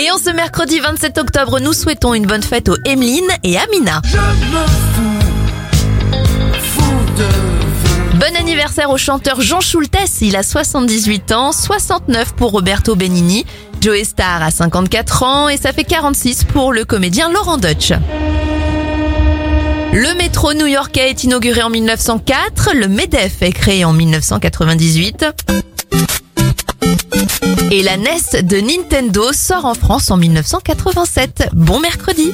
Et en ce mercredi 27 octobre, nous souhaitons une bonne fête aux Emeline et Amina. Je me fous, fous de vous. Bon anniversaire au chanteur Jean Schultes, il a 78 ans, 69 pour Roberto Benigni, Joe Star a 54 ans et ça fait 46 pour le comédien Laurent Dutch. Le métro new-yorkais est inauguré en 1904, le MEDEF est créé en 1998 et la NES de Nintendo sort en France en 1987. Bon mercredi